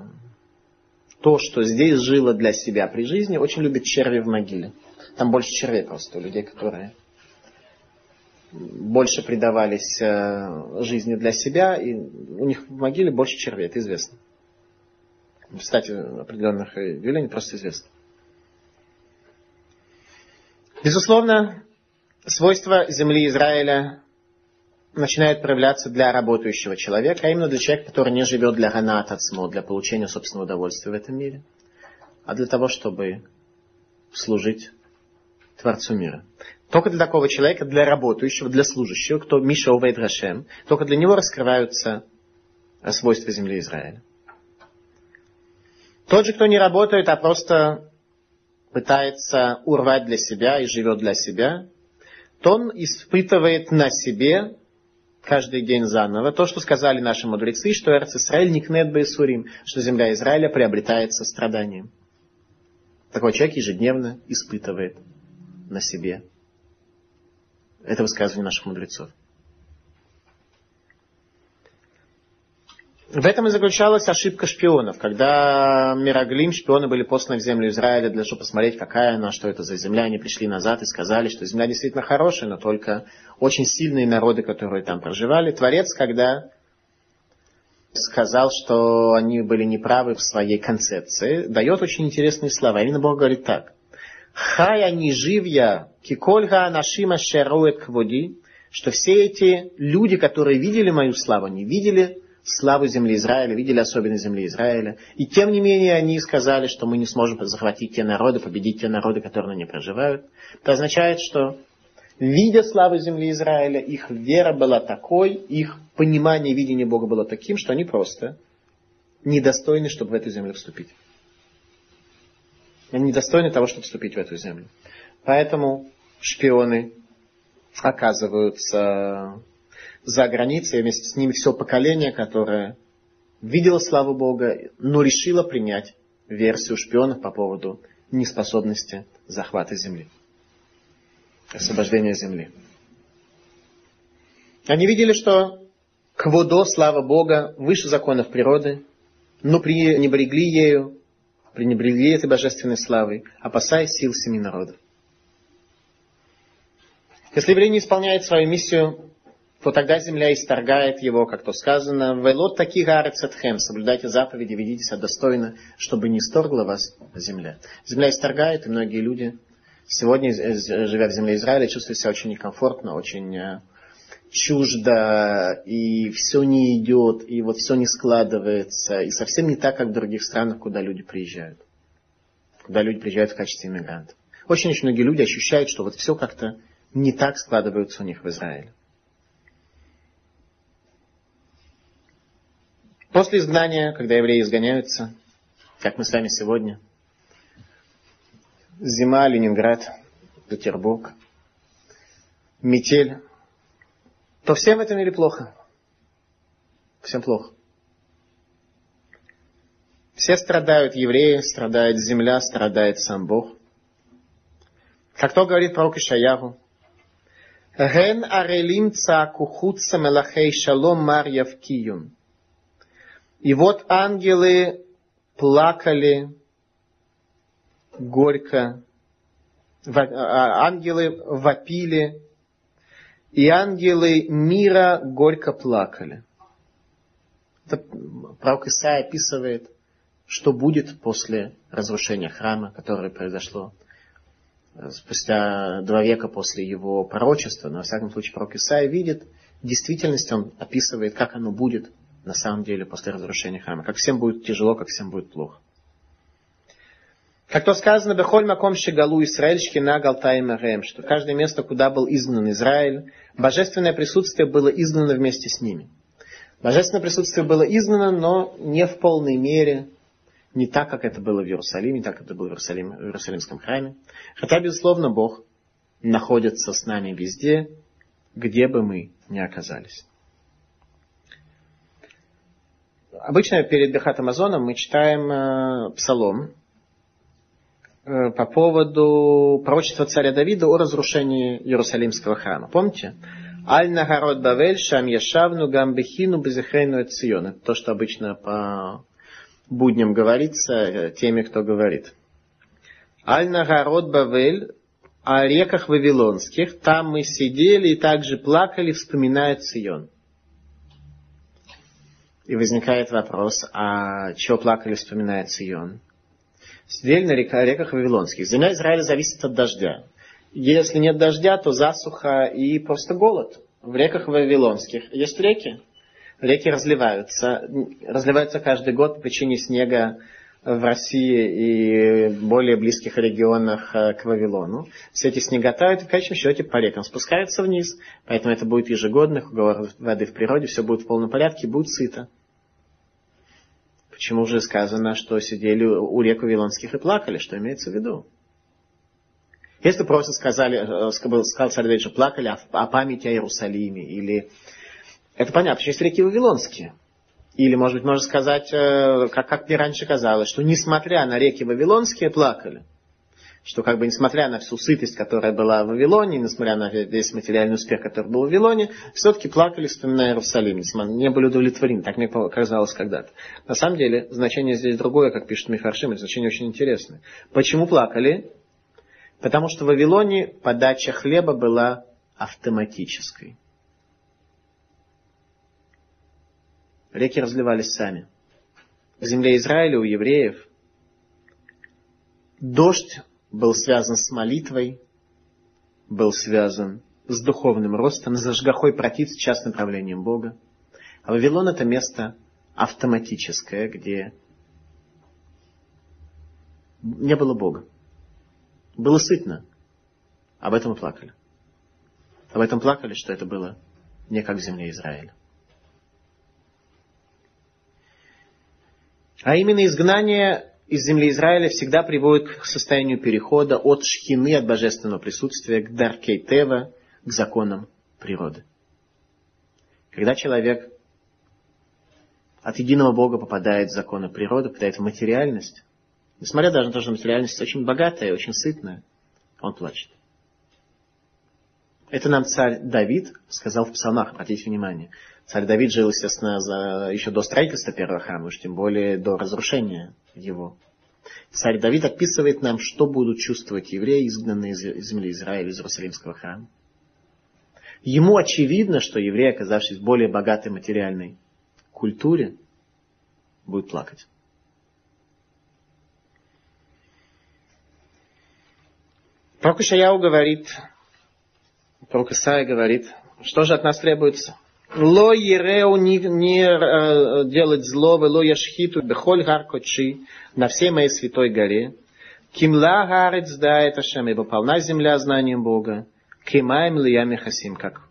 то, что здесь жило для себя при жизни, очень любят черви в могиле. Там больше червей просто у людей, которые больше предавались э, жизни для себя, и у них в могиле больше червей, это известно. Кстати, определенных явлений просто известно. Безусловно, свойства земли Израиля начинают проявляться для работающего человека, а именно для человека, который не живет для ганат отсмо, для получения собственного удовольствия в этом мире, а для того, чтобы служить Творцу мира. Только для такого человека, для работающего, для служащего, кто Миша Увейд Рашем, только для него раскрываются свойства земли Израиля. Тот же, кто не работает, а просто пытается урвать для себя и живет для себя, то он испытывает на себе каждый день заново то, что сказали наши мудрецы, что Эрц Исраиль никнет бейсурим, что земля Израиля приобретается страданием. Такой человек ежедневно испытывает на себе это высказывание наших мудрецов. В этом и заключалась ошибка шпионов. Когда Мираглим, шпионы были посланы в землю Израиля для того, чтобы посмотреть, какая она, что это за земля, они пришли назад и сказали, что земля действительно хорошая, но только очень сильные народы, которые там проживали. Творец, когда сказал, что они были неправы в своей концепции, дает очень интересные слова. Именно Бог говорит так. Хая не жив я, кикольга нашима шерует кводи, что все эти люди, которые видели мою славу, они видели славу земли Израиля, видели особенность земли Израиля. И тем не менее они сказали, что мы не сможем захватить те народы, победить те народы, которые на ней проживают. Это означает, что видя славу земли Израиля, их вера была такой, их понимание, видение Бога было таким, что они просто недостойны, чтобы в эту землю вступить. Они недостойны того, чтобы вступить в эту землю. Поэтому шпионы оказываются за границей, вместе с ними все поколение, которое видело славу Бога, но решило принять версию шпионов по поводу неспособности захвата земли, освобождения земли. Они видели, что кводо, слава Бога, выше законов природы, но пренебрегли ею, пренебрегли этой божественной славой, опасаясь сил семи народов. Если еврей не исполняет свою миссию, то тогда земля исторгает его, как то сказано, «Велот таки гарецетхем» соблюдайте заповеди, ведите себя достойно, чтобы не исторгла вас земля. Земля исторгает, и многие люди сегодня, живя в земле Израиля, чувствуют себя очень некомфортно, очень э, чуждо, и все не идет, и вот все не складывается, и совсем не так, как в других странах, куда люди приезжают. Куда люди приезжают в качестве иммигрантов. Очень-очень многие люди ощущают, что вот все как-то не так складывается у них в Израиле. После изгнания, когда евреи изгоняются, как мы с вами сегодня, зима, Ленинград, Петербург, метель, то всем в этом мире плохо. Всем плохо. Все страдают евреи, страдает земля, страдает сам Бог. Как то говорит пророк Ишаягу, Ген арелим цаку хутса мелахей шалом мар явкиюн. И вот ангелы плакали горько, а, ангелы вопили, и ангелы мира горько плакали. Это пророк Исаия описывает, что будет после разрушения храма, которое произошло спустя два века после его пророчества. Но, во всяком случае, пророк Исаия видит действительность, он описывает, как оно будет на самом деле после разрушения храма. Как всем будет тяжело, как всем будет плохо. Как то сказано, בכל מקום שגלו ישראל שכינה גלתה עמהם что каждое место, куда был изгнан Израиль, божественное присутствие было изгнано вместе с ними. Божественное присутствие было изгнано, но не в полной мере, не так, как это было в Иерусалиме, не так, как это было в, Иерусалим, в Иерусалимском храме. Хотя, безусловно, Бог находится с нами везде, где бы мы ни оказались. Обычно перед Бехат Амазоном мы читаем э, псалом э, по поводу пророчества царя Давида о разрушении Иерусалимского храма. Помните? Аль Нагарод Бавель Шам Яшавну Гамбехину Безехрейну Цион. Это то, что обычно по будням говорится э, теми, кто говорит. Аль Нагарод Бавель о реках Вавилонских. Там мы сидели и также плакали, вспоминая Цион. И возникает вопрос, а чего плакали, вспоминая Цион? Сидели на река, реках Вавилонских. Земля Израиля зависит от дождя. Если нет дождя, то засуха и просто голод. В реках Вавилонских есть реки. Реки разливаются. Разливаются каждый год по причине снега в России и более близких регионах э, к Вавилону. Все эти снега тают и в конечном счете по рекам спускаются вниз. Поэтому это будет ежегодных уговор воды в природе, все будет в полном порядке, будет сыто. Почему же сказано, что сидели у рек Вавилонских и плакали? Что имеется в виду? Если просто сказали, э, сказал царь Давид, что плакали о, о памяти о Иерусалиме, или... Это понятно, что есть реки Вавилонские. Или, может быть, можно сказать, э, как, как мне раньше казалось, что несмотря на реки Вавилонские, плакали. Что как бы несмотря на всю сытость, которая была в Вавилоне, несмотря на весь материальный успех, который был в Вавилоне, все-таки плакали, вспоминая Иерусалим, не были удовлетворены, так мне казалось когда-то. На самом деле, значение здесь другое, как пишет Мифаршим, это значение очень интересное. Почему плакали? Потому что в Вавилоне подача хлеба была автоматической. Реки разливались сами. В земле Израиля у евреев дождь был связан с молитвой, был связан с духовным ростом, с зажгахой против, с частным правлением Бога. А Вавилон это место автоматическое, где не было Бога. Было сытно. Об этом мы плакали. Об этом плакали, что это было не как в земле Израиля. А именно изгнание из земли Израиля всегда приводит к состоянию перехода от шхины, от божественного присутствия, к даркей тева, к законам природы. Когда человек от единого Бога попадает в законы природы, попадает в материальность, Несмотря даже на то, что материальность очень богатая, очень сытная, он плачет. Это нам царь Давид сказал в псалмах, обратите внимание. Царь Давид жил, естественно, за, еще до строительства первого храма, уж тем более до разрушения его. Царь Давид описывает нам, что будут чувствовать евреи, изгнанные из земли Израиля, из Иерусалимского храма. Ему очевидно, что евреи, оказавшись в более богатой материальной культуре, будут плакать. Пророк Ишаяу говорит, пророк Исаия говорит, что же от нас требуется? Ло ереу не, не э, делать зло, ло яшхиту бехоль гар кочи на всей моей святой горе. Кимла гарец да это шем, ибо полна земля знанием Бога. Кимаем лиями хасим, как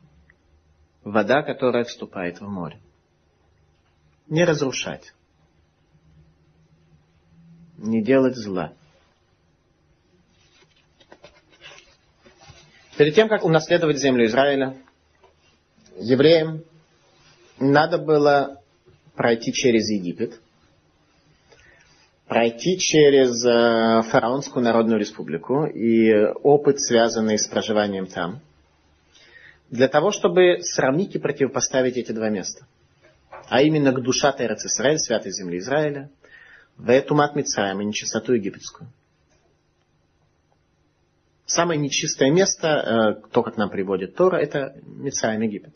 вода, которая вступает в море. не разрушать, не делать зла. Перед тем, как унаследовать землю Израиля, евреям надо было пройти через Египет, пройти через э, Фараонскую Народную Республику и опыт, связанный с проживанием там, для того, чтобы сравнить и противопоставить эти два места. А именно к душа Терец Израиль, святой земли Израиля, в эту мат Мицраем и нечистоту египетскую. Самое нечистое место, э, то, как нам приводит Тора, это Мицраем Египет.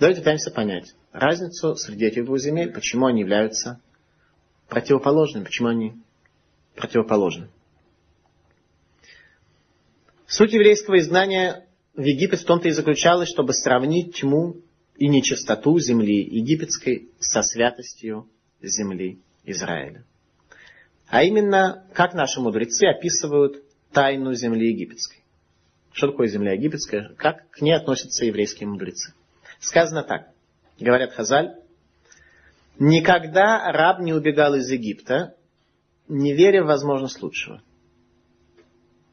Давайте пытаемся понять разницу среди этих двух земель, почему они являются противоположными, почему они противоположны. Суть еврейского изгнания в Египет в том-то и заключалась, чтобы сравнить тьму и нечистоту земли египетской со святостью земли Израиля. А именно, как наши мудрецы описывают тайну земли египетской. Что такое земля египетская? Как к ней относятся еврейские мудрецы? Сказано так. Говорят Хазаль. Никогда раб не убегал из Египта, не веря в возможность лучшего.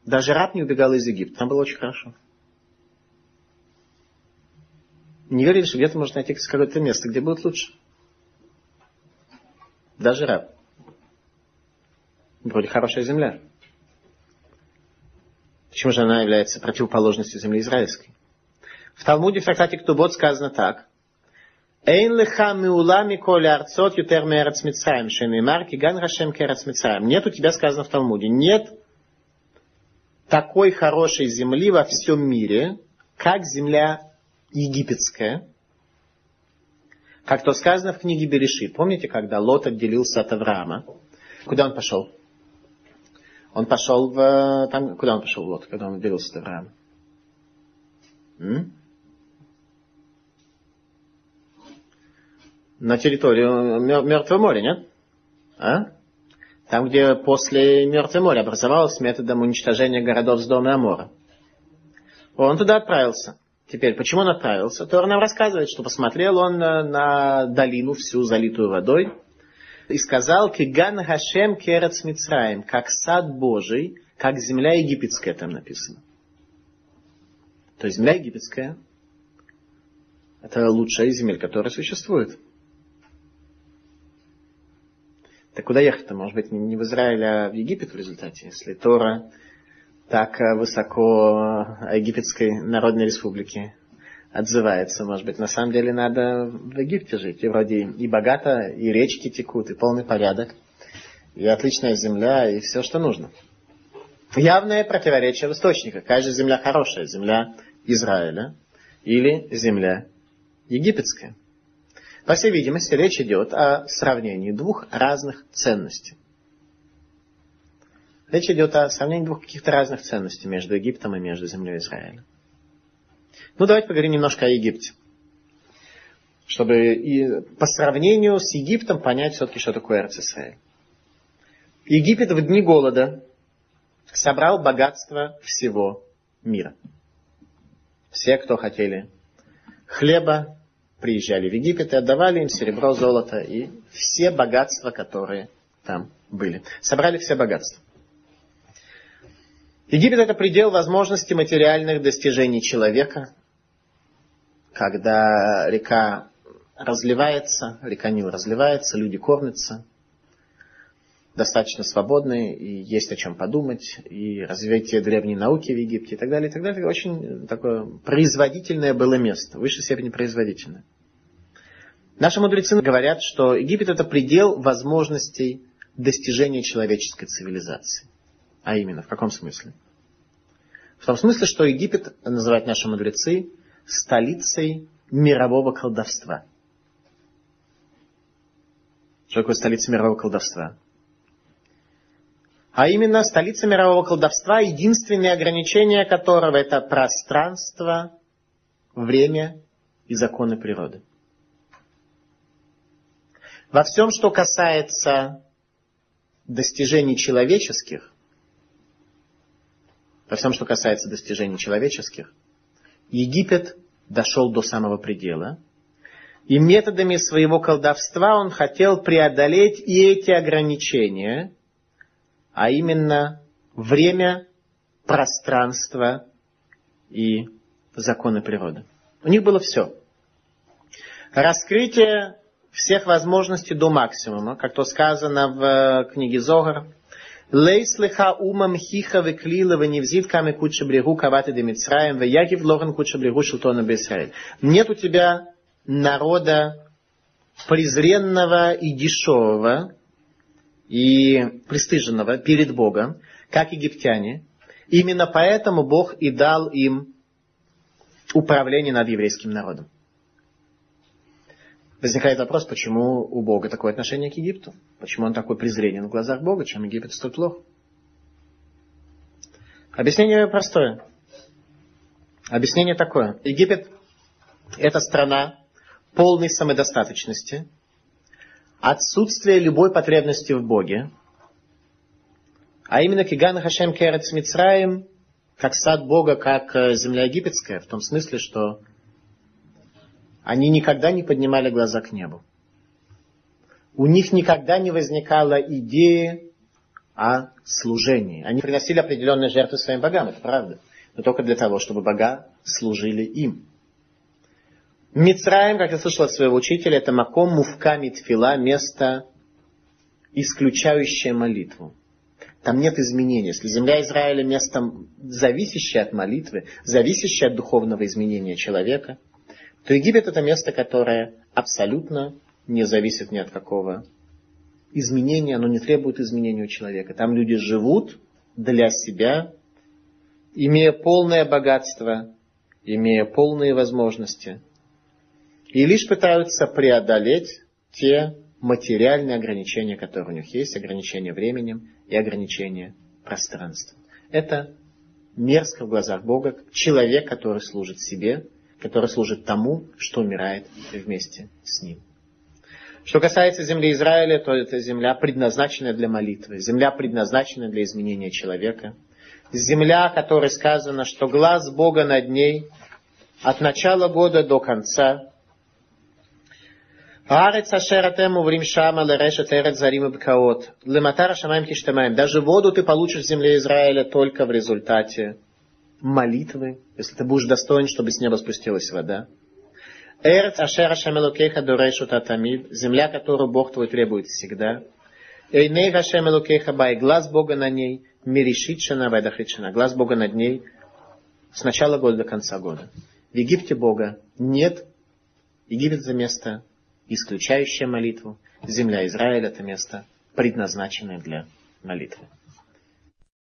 Даже раб не убегал из Египта. Там было очень хорошо. Не верили, что где-то можно найти какое-то место, где будет лучше. Даже раб. Вроде хорошая земля. Почему же она является противоположностью земли израильской? В Талмуде в трактате Ктубот сказано так. Эйн леха миулами коля арцот ютер мерец мицраем, шенеймар киган рашем керец мицраем. Нет у тебя сказано в Талмуде. Нет такой хорошей земли во всем мире, как земля египетская, как то сказано в книге Берешит. Помните, когда Лот отделился от Авраама? Куда он пошел? Он пошел в... Там, куда он пошел, Лот, когда он отделился от Авраама? М? На территорию Мертвого моря, нет? А? Там, где после Мертвого моря образовалось методом уничтожения городов с дома Амора. Он туда отправился. Теперь, почему он отправился? Тор нам рассказывает, что посмотрел он на, на долину всю залитую водой и сказал, «Киган Хашем Керец Мицраем», как сад Божий, как земля египетская там написано. То есть земля египетская – это лучшая земель, которая существует. Так куда ехать-то? Может быть, не в Израиль, а в Египет в результате, если Тора так э, высоко о Египетской Народной Республике отзывается. Может быть, на самом деле надо в Египте жить. И вроде и богато, и речки текут, и полный порядок, и отличная земля, и все, что нужно. Явное противоречие в источниках. Же земля хорошая? Земля Израиля или земля египетская? По всей видимости, речь идет о сравнении двух разных ценностей. Речь идет о сравнении двух каких-то разных ценностей между Египтом и между землей Израиля. Ну, давайте поговорим немножко о Египте. Чтобы и по сравнению с Египтом понять все-таки, что такое Израиль. Египет в дни голода собрал богатство всего мира. Все, кто хотели хлеба, приезжали в Египет и отдавали им серебро, золото и все богатства, которые там были. Собрали все богатства. Египет это предел возможностей материальных достижений человека, когда река разливается, река Нил разливается, люди кормятся, достаточно свободны, и есть о чем подумать, и развитие древней науки в Египте и так далее, и так далее. Очень такое производительное было место, в высшей степени производительное. Наши мудрецы говорят, что Египет это предел возможностей достижения человеческой цивилизации. А именно, в каком смысле? В том смысле, что Египет, называют наши мудрецы, столицей мирового колдовства. Что такое столица мирового колдовства? А именно, столица мирового колдовства, единственное ограничение которого это пространство, время и законы природы. Во всем, что касается достижений человеческих, во всем, что касается достижений человеческих, Египет дошел до самого предела. И методами своего колдовства он хотел преодолеть и эти ограничения, а именно время, пространство и законы природы. У них было все. Раскрытие всех возможностей до максимума, как то сказано в э, книге Зогар. Лейс леха умам хиха веклила веневзит каме куча брегу каваты демицраем веягив лорен куча брегу шелтона бесраэль. Нет у тебя народа презренного и дешевого и пристыженного перед Богом, как египтяне. Именно поэтому Бог и дал им управление над еврейским народом. Возникает вопрос, почему у Бога такое отношение к Египту? Почему он такой презренен в глазах Бога, чем Египет столь плох? Объяснение простое. Объяснение такое. Египет – это страна полной самодостаточности, отсутствие любой потребности в Боге, а именно Киган Хашем Керец Мицраем, как сад Бога, как э, земля египетская, в том смысле, что они никогда не поднимали глаза к небу. У них никогда не возникала идеи о служении. Они приносили определенные жертвы своим богам, это правда. Но только для того, чтобы бога служили им. Мицраем, как я слышал от своего учителя, это маком мувка митфила, место, исключающее молитву. Там нет изменений. Если земля Израиля место, зависящее от молитвы, зависящее от духовного изменения человека, то Египет это место, которое абсолютно не зависит ни от какого изменения, оно не требует изменения у человека. Там люди живут для себя, имея полное богатство, имея полные возможности, и лишь пытаются преодолеть те материальные ограничения, которые у них есть, ограничения временем и ограничения пространством. Это мерзко в глазах Бога человек, который служит себе, который служит тому, что умирает вместе с ним. Что касается земли Израиля, то это земля, предназначенная для молитвы, земля, предназначенная для изменения человека, земля, которой сказано, что глаз Бога над ней от начала года до конца. Арец ашератем уврим шама лерешет эрет зарим бкаот. Лематара шамаем киштамаем. Даже воду ты получишь в земле Израиля только в результате молитвы, если ты будешь достоин, чтобы с неба спустилась вода. Эрц ашера шамелукеха дурешу татамид, земля, которую Бог твой требует всегда. Эйней хашемелукеха бай, глаз Бога на ней, миришитшина вайдахритшина, глаз Бога над ней с начала года до конца года. В Египте Бога нет. Египет это место, исключающее молитву. Земля Израиля это место, предназначенное для молитвы.